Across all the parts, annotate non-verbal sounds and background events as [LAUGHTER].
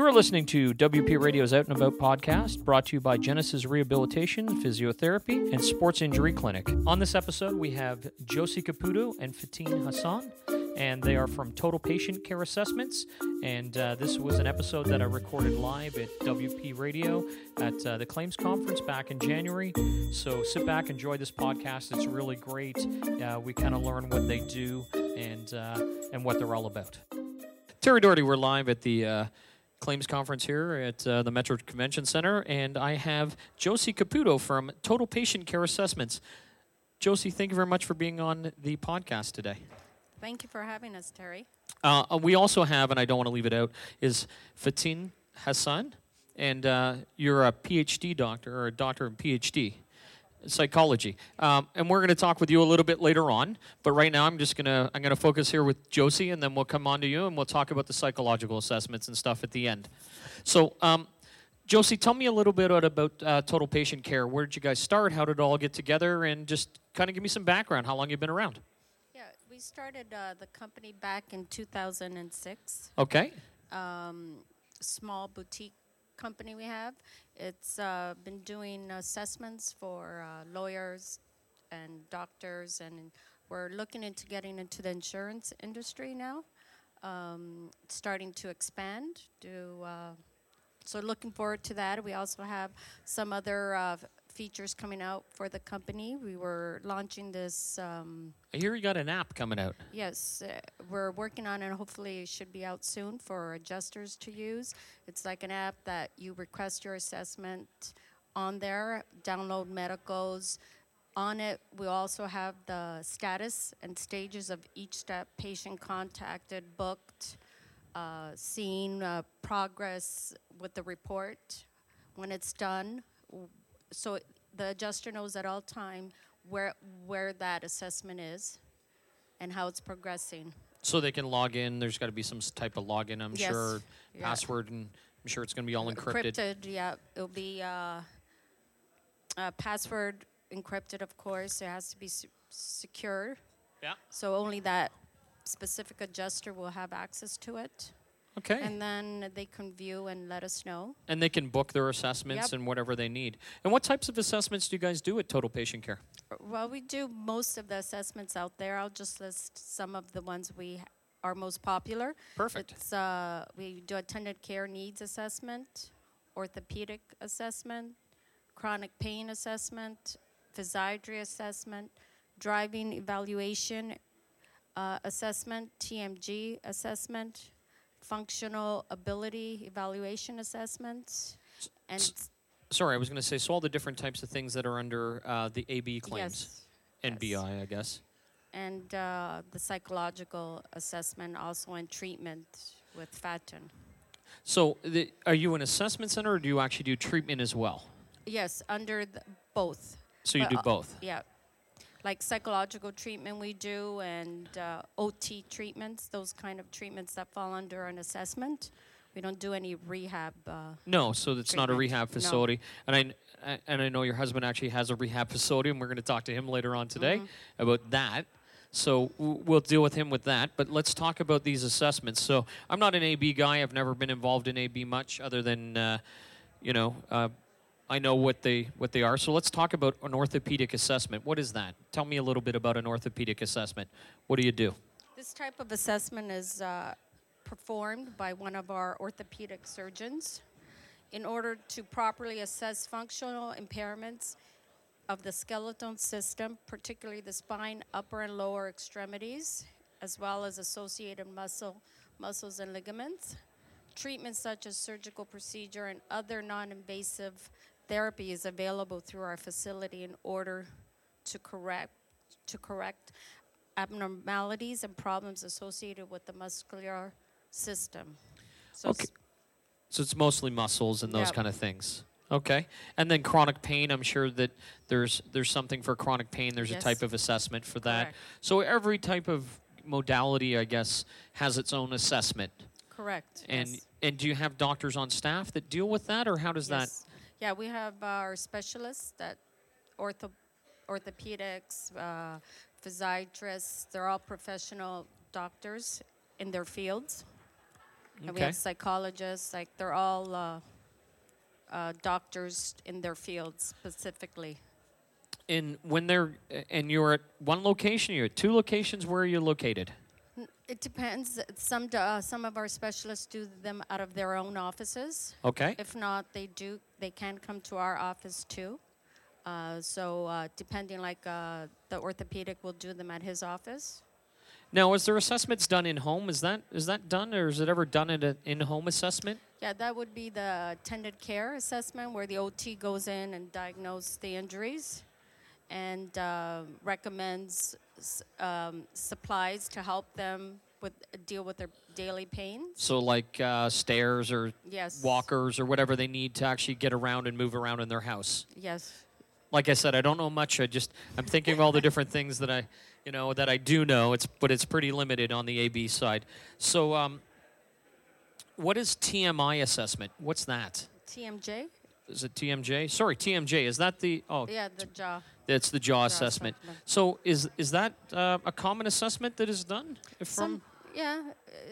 You are listening to WP Radio's Out and About podcast, brought to you by Genesis Rehabilitation, Physiotherapy, and Sports Injury Clinic. On this episode, we have Josie Caputo and Fatin Hassan, and they are from Total Patient Care Assessments. And uh, this was an episode that I recorded live at WP Radio at uh, the Claims Conference back in January. So sit back, enjoy this podcast. It's really great. Uh, we kind of learn what they do and uh, and what they're all about. Terry Doherty, we're live at the uh, claims conference here at uh, the Metro Convention Center, and I have Josie Caputo from Total Patient Care Assessments. Josie, thank you very much for being on the podcast today. Thank you for having us, Terry. Uh, we also have, and I don't want to leave it out, is Fatin Hassan, and uh, you're a PhD doctor or a doctor in PhD psychology. Um, and we're going to talk with you a little bit later on. But right now, I'm just going to I'm going to focus here with Josie, and then we'll come on to you, and we'll talk about the psychological assessments and stuff at the end. So. Um, Josie, tell me a little bit about uh, Total Patient Care. Where did you guys start? How did it all get together? And just kind of give me some background. How long you've been around? Yeah, we started uh, the company back in 2006. Okay. Um, small boutique company we have. It's uh, been doing assessments for uh, lawyers and doctors, and we're looking into getting into the insurance industry now. Um, starting to expand. Do uh, so. Looking forward to that. We also have some other uh, features coming out for the company. We were launching this. Um, I hear you got an app coming out. Yes, uh, we're working on it. Hopefully, it should be out soon for adjusters to use. It's like an app that you request your assessment on there, download medicals. On it, we also have the status and stages of each step patient contacted, booked, uh, seen, uh, progress with the report when it's done. So the adjuster knows at all time where where that assessment is and how it's progressing. So they can log in. There's got to be some type of login, I'm Yes. sure, Yeah. password, and I'm sure it's going to be all encrypted. Encrypted, yeah. It'll be uh, uh, password encrypted, of course. It has to be se- secure. Yeah. So only that specific adjuster will have access to it. Okay. And then they can view and let us know. And they can book their assessments Yep. and whatever they need. And what types of assessments do you guys do at Total Patient Care? Well, we do most of the assessments out there. I'll just list some of the ones we are most popular. Perfect. It's, uh, we do attendant care needs assessment, orthopedic assessment, chronic pain assessment, physiatry assessment, driving evaluation uh, assessment, TMJ assessment, functional ability evaluation assessments, and S- Sorry, I was going to say, so all the different types of things that are under uh, the AB claims yes, and yes. BI, I guess. and uh, the psychological assessment also and treatment with Fatin. So, the, are you an assessment center or do you actually do treatment as well? Yes, under the, both. So, you But, do uh, both. Yeah, like psychological treatment we do, and uh, OT treatments, those kind of treatments that fall under an assessment. We don't do any rehab. Uh, No, so it's not a treatment. rehab No. facility. And I I- and I know your husband actually has a rehab facility, and we're going to talk to him later on today Mm-hmm. about that. So we'll deal with him with that. But let's talk about these assessments. So I'm not an AB guy. I've never been involved in AB much, other than uh, you know. I know what they what they are. So let's talk about an orthopedic assessment. What is that? Tell me a little bit about an orthopedic assessment. What do you do? this type of assessment is uh, performed by one of our orthopedic surgeons in order to properly assess functional impairments of the skeletal system, particularly the spine, upper and lower extremities, as well as associated muscle, muscles and ligaments. Treatments such as surgical procedure and other non-invasive therapy is available through our facility in order to correct to correct abnormalities and problems associated with the muscular system. So Okay. s- So it's mostly muscles and those Yep. kind of things. Okay. And then chronic pain, I'm sure that there's there's something for chronic pain. There's a type of assessment for that. Correct. So every type of modality, I guess, has its own assessment. correct. And yes. and do you have doctors on staff that deal with that or how does Yes. Yeah, we have our specialists that ortho, orthopedics, uh, physiatrists. They're all professional doctors in their fields. And we have psychologists, like they're all uh, uh, doctors in their fields specifically. And when they're and you're at one location, you're at two locations. Where are you located? It depends. Some do, uh, some of our specialists do them out of their own offices. Okay. If not, they do. They can come to our office too. Uh, so uh, depending, like uh, the orthopedic will do them at his office. Now, is there assessments done in home? Is that is that done, or is it ever done at an in-home assessment? Yeah, that would be the tended care assessment where the OT goes in and diagnoses the injuries and uh, recommends um, supplies to help them with deal with their daily pains. So, like uh, stairs or Yes. walkers or whatever they need to actually get around and move around in their house. Yes. Like I said, I don't know much. I just I'm thinking of all the different things that I, you know, that I do know. It's but it's pretty limited on the AB side. So, um, what is TMI assessment? What's that? TMJ. Is it TMJ? Sorry, TMJ. Is that the oh? Yeah, the jaw. That's the jaw assessment. assessment. So is is that uh, a common assessment that is done from Some, yeah,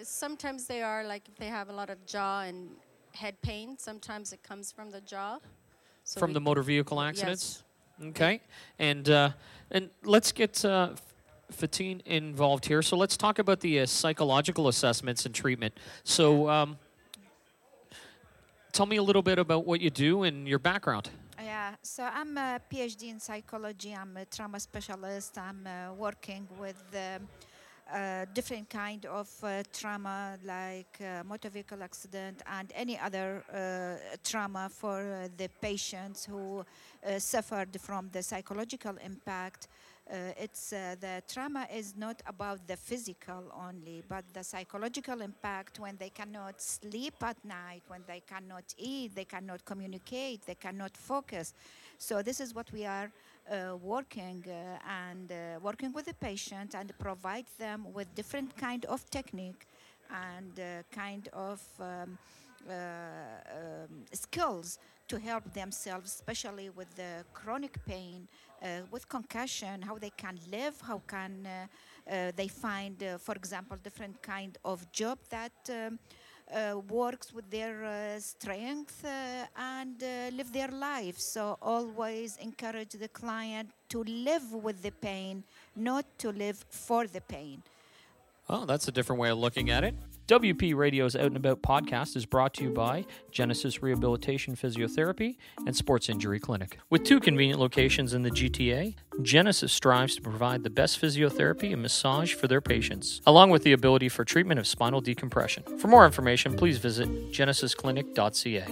sometimes they are like if they have a lot of jaw and head pain. Sometimes it comes from the jaw. So from we- the motor vehicle accidents? Okay, and uh, and let's get uh, Fatin involved here. So let's talk about the uh, psychological assessments and treatment. So. Um, Tell me a little bit about what you do and your background. Yeah, so I'm a PhD in psychology. I'm a trauma specialist. I'm uh, working with um, uh, different kind of uh, trauma like uh, motor vehicle accident and any other uh, trauma for uh, the patients who uh, suffered from the psychological impact. Uh, it's uh, the trauma is not about the physical only, but the psychological impact when they cannot sleep at night, when they cannot eat, they cannot communicate, they cannot focus. So this is what we are uh, working and working with the patient and provide them with different kind of technique and uh, kind of um, uh, um, skills to help themselves, especially with the chronic pain, uh, with concussion, how they can live, how can uh, uh, they find, uh, for example, different kind of job that um, uh, works with their uh, strength and live their life. So always encourage the client to live with the pain, not to live for the pain. Oh, that's a different way of looking at it. WP Radio's Out and About podcast is brought to you by Genesis Rehabilitation Physiotherapy and Sports Injury Clinic. With two convenient locations in the GTA, Genesis strives to provide the best physiotherapy and massage for their patients, along with the ability for treatment of spinal decompression. For more information, please visit genesisclinic.ca.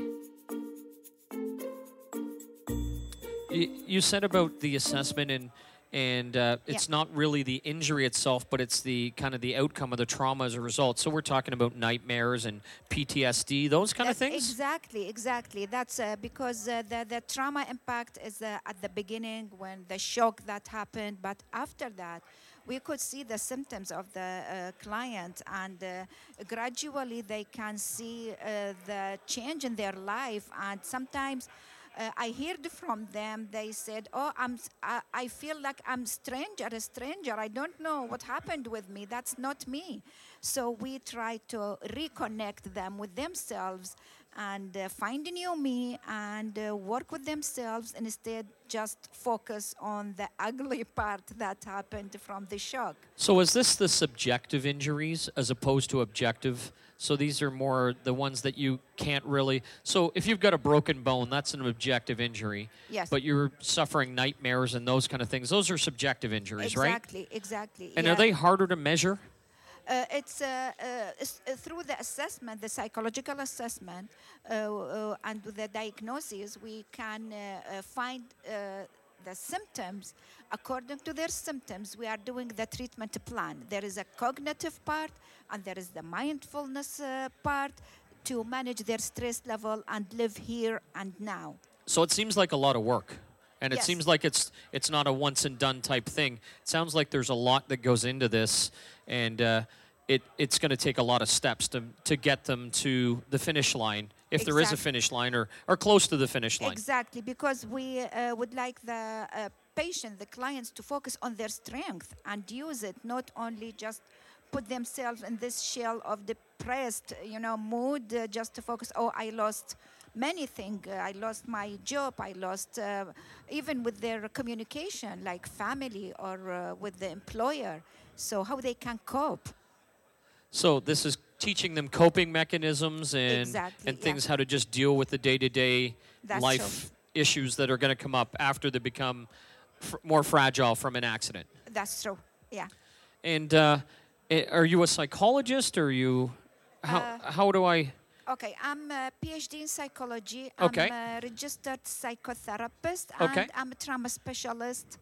You, said about the assessment and and uh, it's not really the injury itself, but it's the kind of the outcome of the trauma as a result. So we're talking about nightmares and PTSD, those kind of things. Exactly, exactly. That's uh, because uh, the, the trauma impact is uh, at the beginning when the shock that happened, but after that, we could see the symptoms of the uh, client, and uh, gradually they can see uh, the change in their life, and sometimes. Uh, I heard from them. They said, "Oh, I'm. I, I feel like I'm stranger, a stranger. I don't know what happened with me. That's not me." So we try to reconnect them with themselves and uh, find a new me and uh, work with themselves instead just focus on the [LAUGHS] ugly part that happened from the shock. So is this the subjective injuries as opposed to objective? So these are more the ones that you can't really. So if you've got a broken bone, that's an objective injury. Yes. But you're suffering nightmares and those kind of things. Those are subjective injuries, right? exactly, exactly. And yeah. are they harder to measure? Uh, it's uh, uh, it's, uh, through the assessment, the psychological assessment, uh, uh, and the diagnosis, we can find uh, the symptoms. According to their symptoms, we are doing the treatment plan. There is a cognitive part, and there is the mindfulness uh, part to manage their stress level and live here and now. So it seems like a lot of work. And it Yes. seems like it's it's not a once and done type thing. It sounds like there's a lot that goes into this, and uh, it it's going to take a lot of steps to to get them to the finish line, if there is a finish line or or close to the finish line. Exactly, because we uh, would like the uh, patient, the clients, to focus on their strength and use it, not only just put themselves in this shell of depressed, you know, mood uh, just to focus. Oh, I lost many things. I lost my job. I lost uh, even with their communication, like family or uh, with the employer. So how they can cope. So this is teaching them coping mechanisms and Exactly, and yeah. things how to just deal with the day-to-day That's life issues that are going to come up after they become fr- more fragile from an accident. That's true. Yeah. And uh, eh, are you a psychologist or are you how Uh, how do I Okay, I'm a PhD in psychology. Okay. I'm a registered psychotherapist Okay. and I'm a trauma specialist.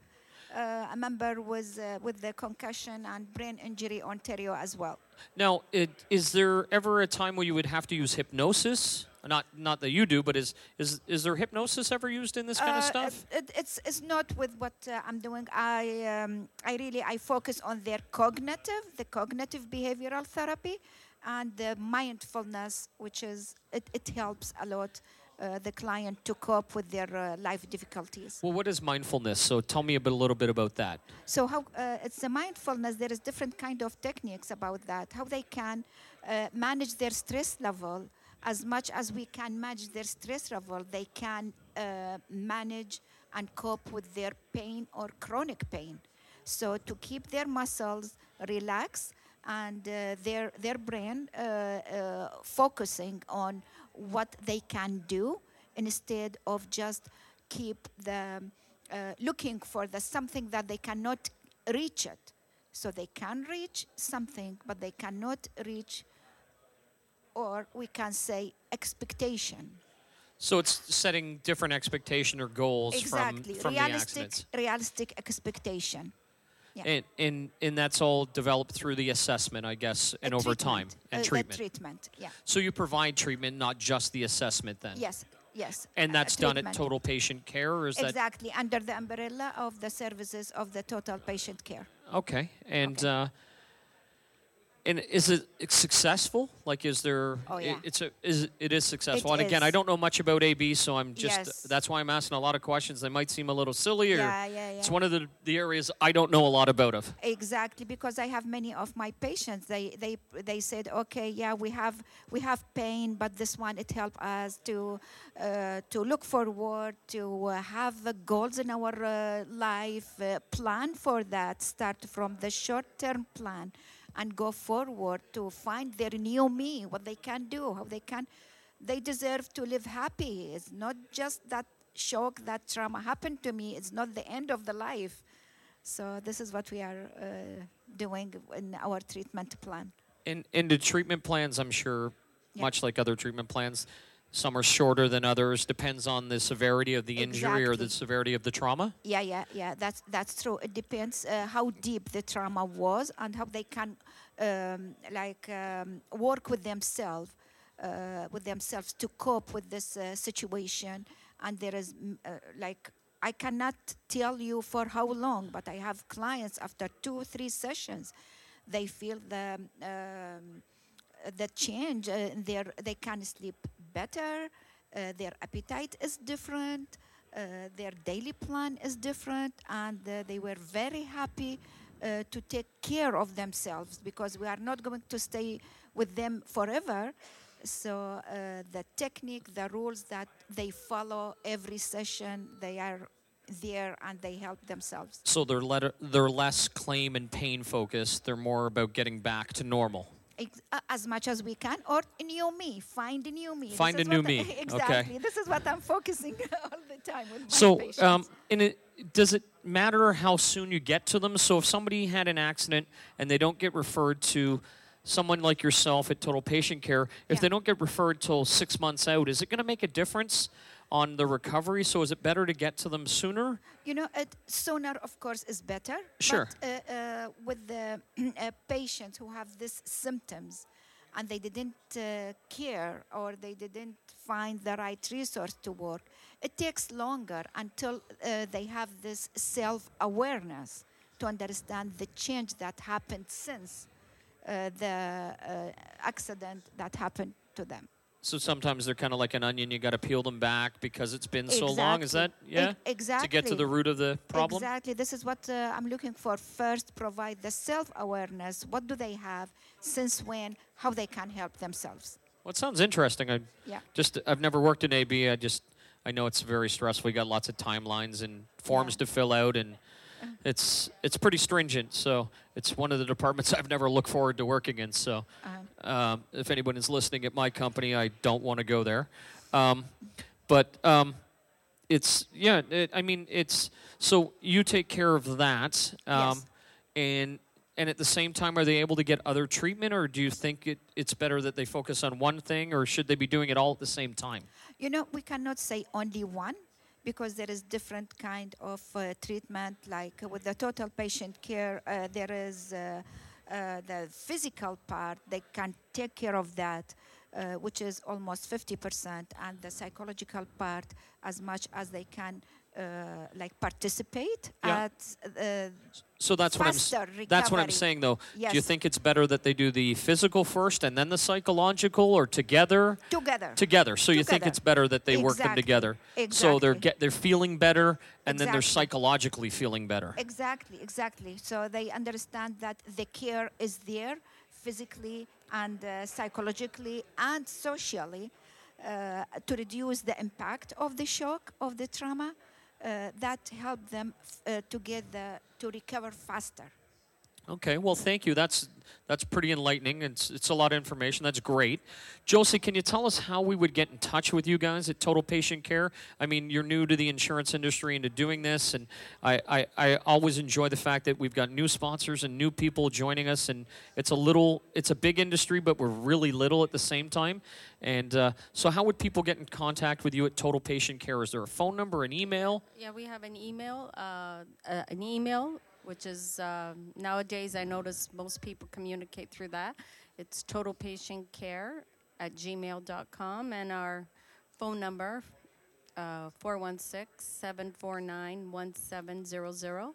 Uh, a member with uh, with the Concussion and Brain Injury Ontario as well. Now, it, is there ever a time where you would have to use hypnosis? Not not that you do, but is is is there hypnosis ever used in this kind of Uh, stuff? It, it's it's not with what uh, I'm doing. I um, I really I focus on their cognitive, the cognitive behavioral therapy, and the mindfulness, which is it, it helps a lot uh, the client to cope with their uh, life difficulties. Well, what is mindfulness? So tell me a, bit, a little bit about that. So how uh, it's the mindfulness. There is different kind of techniques about that. How they can uh, manage their stress level as much as we can manage their stress level. They can uh, manage and cope with their pain or chronic pain. So to keep their muscles relaxed and uh, their their brain uh, uh, focusing on what they can do instead of just keep the uh, looking for the something that they cannot reach it. So they can reach something, but they cannot reach, or we can say expectation. So it's setting different expectation or goals exactly, from from the realistic, accidents, realistic expectation. Yeah. and, and and that's all developed through the assessment, I guess, and Uh, over time and uh, treatment. treatment, yeah. So you provide treatment, not just the assessment, then. Yes, yes. And uh, that's done at. Total Patient Care, or is that Exactly, under the umbrella of the services of the total patient care. okay? And Okay. uh, and is it successful? Like, is there? Oh, yeah. it's a is it is successful. It and again, I don't know much about AB, so I'm just Yes. that's why I'm asking a lot of questions. They might seem a little silly, or Yeah, yeah, yeah. it's one of the the areas I don't know a lot about of. Exactly, because I have many of my patients. They they they said, okay, yeah, we have we have pain, but this one it helped us to uh, to look forward, to uh, have goals in our uh, life, uh, plan for that. Start from the short-term plan, and go forward to find their new me, what they can do, how they can. They deserve to live happy. It's not just that shock, that trauma happened to me. It's not the end of the life. So this is what we are uh, doing in our treatment plan. And and the treatment plans, I'm sure, Yeah. much like other treatment plans, some are shorter than others. Depends on the severity of the injury or the severity of the trauma. Yeah, yeah, yeah. That's that's true. It depends uh, how deep the trauma was and how they can um, like um, work with themselves, uh, with themselves to cope with this uh, situation. And there is uh, like I cannot tell you for how long, but I have clients after two, three sessions, they feel the um, the change. Uh, they can sleep better. Uh, their appetite is different. Uh, their daily plan is different, and uh, they were very happy uh, to take care of themselves because we are not going to stay with them forever. So uh, the technique, the rules that they follow every session, they are there and they help themselves. So they're let, they're less claim and pain focused. They're more about getting back to normal. Uh, as much as we can, or a new me. Find a new me. Find a new I- me. [LAUGHS] Okay. exactly. This is what I'm focusing [LAUGHS] all the time with my So, patients. um, and it, does it matter how soon you get to them? So, if somebody had an accident and they don't get referred to someone like yourself at Total Patient Care, if Yeah. they don't get referred till six months out, is it going to make a difference on the recovery? So, is it better to get to them sooner? You know, it, sooner, of course, is better. Sure. But uh, uh, with the [CLEARS THROAT] uh, patients who have these symptoms and they didn't uh, care or they didn't find the right resource to work, it takes longer until uh, they have this self awareness to understand the change that happened since uh, the uh, accident that happened to them. So sometimes they're kind of like an onion. You got to peel them back because it's been so long. Is that yeah? E- exactly. To get to the root of the problem. Exactly. This is what uh, I'm looking for. First, provide the self awareness. What do they have? Since when? How they can help themselves. Well, it sounds interesting. I Yeah. just I've never worked in AB. I just I know it's very stressful. You got lots of timelines and forms Yeah. to fill out, and it's it's pretty stringent. So it's one of the departments [LAUGHS] I've never looked forward to working in. So Uh, um, if anyone is listening at my company, I don't want to go there. Um, but um, it's yeah. It, I mean, it's so you take care of that, um, Yes. and and at the same time, are they able to get other treatment, or do you think it, it's better that they focus on one thing, or should they be doing it all at the same time? You know, we cannot say only one because there is different kind of uh, treatment. Like uh, with the total patient care, uh, there is uh, uh, the physical part. They can take care of that, uh, which is almost 50%, and the psychological part as much as they can. Uh, like participate Yeah. at So that's what I'm. Faster That's what I'm saying, though. Do you think it's better that they do the physical first and then the psychological, or together? together. Together. So you think it's better that they work them Exactly. together. So they're get they're feeling better, and then they're psychologically feeling better. Exactly, exactly. So they understand that the care is there physically and uh, psychologically and socially uh, to reduce the impact of the shock of the trauma that help them uh, to get the to recover faster. Okay, well, thank you. That's that's pretty enlightening. It's it's a lot of information. That's great. Josie, can you tell us how we would get in touch with you guys at Total Patient Care? I mean, you're new to the insurance industry and to doing this, and I, I, I always enjoy the fact that we've got new sponsors and new people joining us, and it's a little, it's a big industry, but we're really little at the same time. And uh, so, how would people get in contact with you at Total Patient Care? Is there a phone number, an email? Yeah, we have an email, uh, uh, an email, which is um, nowadays I notice most people communicate through that. It's totalpatientcare at gmail.com, and our phone number, uh, 416 749 1700.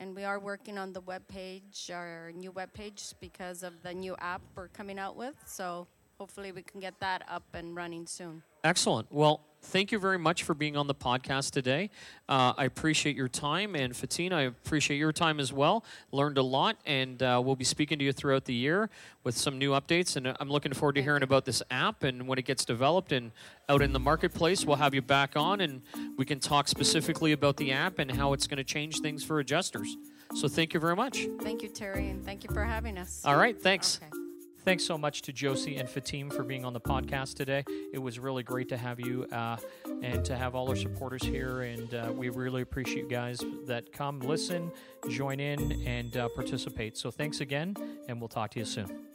And we are working on the webpage, our new webpage, because of the new app we're coming out with. So hopefully we can get that up and running soon. Excellent. Well, thank you very much for being on the podcast today. Uh, I appreciate your time, and Fatina, I appreciate your time as well. Learned a lot, and uh, we'll be speaking to you throughout the year with some new updates. And uh, I'm looking forward to hearing about this app and when it gets developed and out in the marketplace. We'll have you back on, and we can talk specifically about the app and how it's going to change things for adjusters. So thank you very much. Thank you, Terry, and thank you for having us. All right, thanks. Okay. Thanks so much to Josie and Fatin for being on the podcast today. It was really great to have you uh, and to have all our supporters here. And uh, we really appreciate you guys that come, listen, join in, and uh, participate. So thanks again, and we'll talk to you soon.